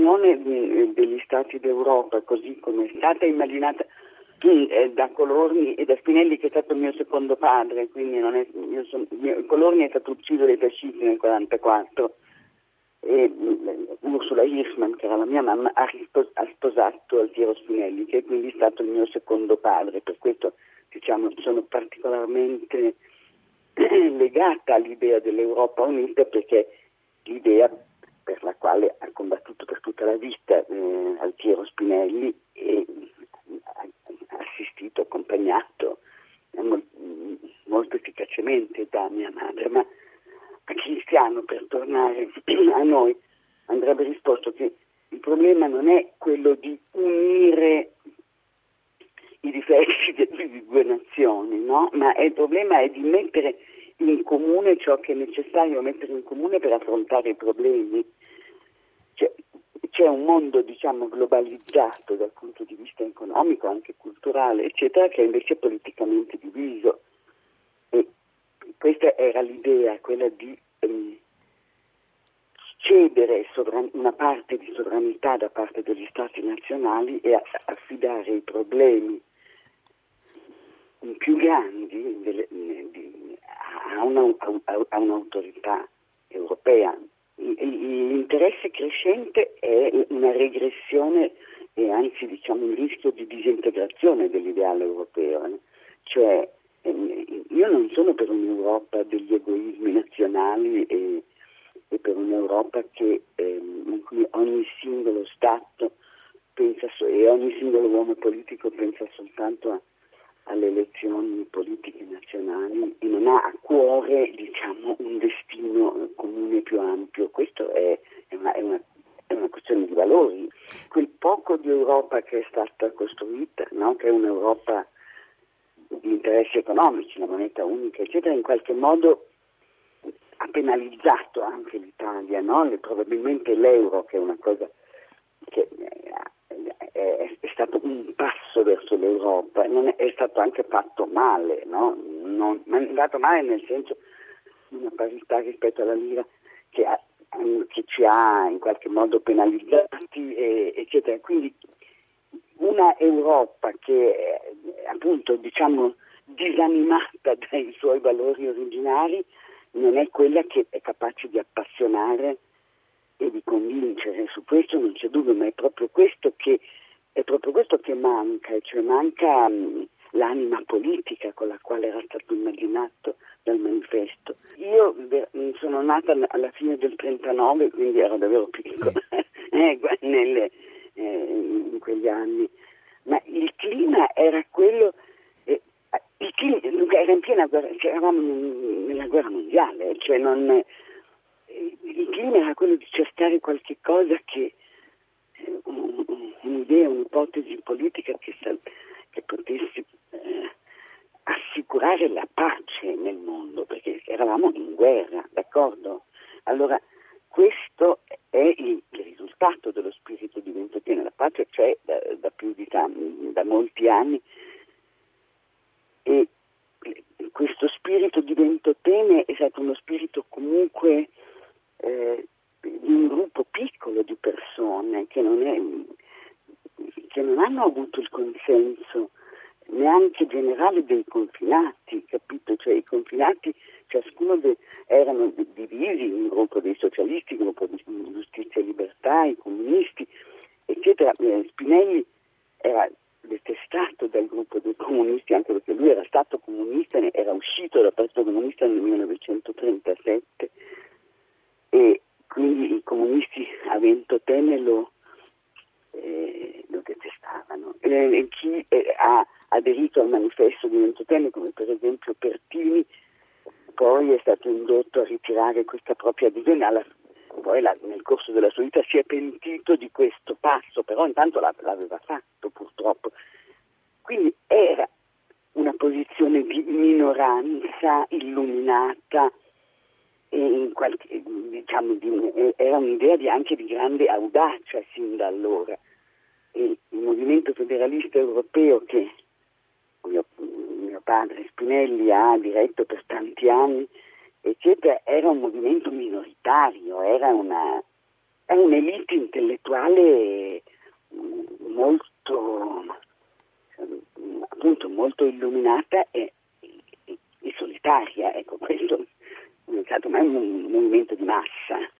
l'Unione degli Stati d'Europa, così come è stata immaginata eh, da Colorni e da Spinelli che è stato mio secondo padre, quindi è, sono, mio, Colorni è stato ucciso dai fascisti nel 1944 e mm, Ursula Hirschman, che era la mia mamma, ha, ha sposato Altiero Spinelli, che è quindi stato il mio secondo padre, per questo diciamo, sono particolarmente legata all'idea dell'Europa unita perché l'idea per la quale ha tutta la vita eh, Altiero Spinelli e ha assistito, accompagnato eh, molto efficacemente da mia madre, ma a Cristiano per tornare a noi andrebbe risposto che il problema non è quello di unire i difetti delle due nazioni, no? ma il problema è di mettere in comune ciò che è necessario mettere in comune per affrontare i problemi. Un mondo diciamo, globalizzato dal punto di vista economico, anche culturale, eccetera, che è invece politicamente diviso. E questa era l'idea, quella di ehm, cedere sovran- una parte di sovranità da parte degli Stati nazionali e a- affidare i problemi più grandi delle, di, a, una, a, a, un'autorità europea. L'interesse crescente è una regressione e anzi diciamo un rischio di disintegrazione dell'ideale europeo. Cioè, ehm, io non sono per un'Europa degli egoismi nazionali e, e per un'Europa che, ehm, in cui ogni singolo Stato pensa, e ogni singolo uomo politico pensa soltanto a alle elezioni politiche nazionali e non ha a cuore diciamo, un destino comune più ampio. Questo è, è, è, è, una, questione di valori. Quel poco di Europa che è stata costruita, no? che è un'Europa di interessi economici, la moneta unica, eccetera, in qualche modo ha penalizzato anche l'Italia, no? probabilmente l'euro, che è una cosa che è, è, stato un passo verso l'Europa, è, è, stato anche fatto male, no? non, è andato male nel senso di una parità rispetto alla lira che, ha, che ci ha in qualche modo penalizzati, e, eccetera. Quindi una Europa che è appunto diciamo disanimata dai suoi valori originari non è quella che è capace di appassionare e di convincere, su questo non c'è dubbio, ma è proprio questo che manca, cioè manca mh, l'anima politica con la quale era stato immaginato dal manifesto. Io sono nata alla fine del 39, quindi ero davvero piccola eh, nelle, eh, in quegli anni, ma il clima era quello eh, il clima, era in piena guerra, cioè eravamo nella guerra mondiale, cioè non, il clima era quello di cercare qualche cosa che eh, un'ipotesi politica che, che potesse eh, assicurare la pace nel mondo, perché eravamo in guerra, d'accordo? Allora, questo è il, il risultato dello spirito di Ventotene, la pace c'è da, da più di tanti, da molti anni e questo spirito di Ventotene è stato uno spirito comunque eh, di un gruppo piccolo di persone che non, è, che non hanno avuto il consenso neanche generale dei confinati, capito? Cioè i confinati, ciascuno de, erano divisi, un gruppo dei socialisti, un gruppo di giustizia e libertà, i comunisti, eccetera. Eh, Spinelli era detestato dal gruppo dei comunisti, anche perché lui era stato comunista, era uscito dal Partito Comunista nel 1937 e quindi i comunisti a Ventotene lo, eh, lo detestavano. E, chi eh, ha aderito al manifesto di Ventotene, come per esempio Pertini, poi è stato indotto a ritirare questa propria adesione, alla, poi la, nel corso della sua vita si è pentito di questo passo, però intanto l'aveva fatto purtroppo. Quindi era una posizione di minoranza illuminata, qualche, diciamo, di, era un'idea di, anche di grande audacia sin da allora. E il movimento federalista europeo che mio, mio padre Spinelli ha diretto per tanti anni, eccetera, era un movimento minoritario, era una, è un'elite intellettuale molto, appunto, molto illuminata e, e, e solitaria. Ecco, questo è stato mai un movimento di massa.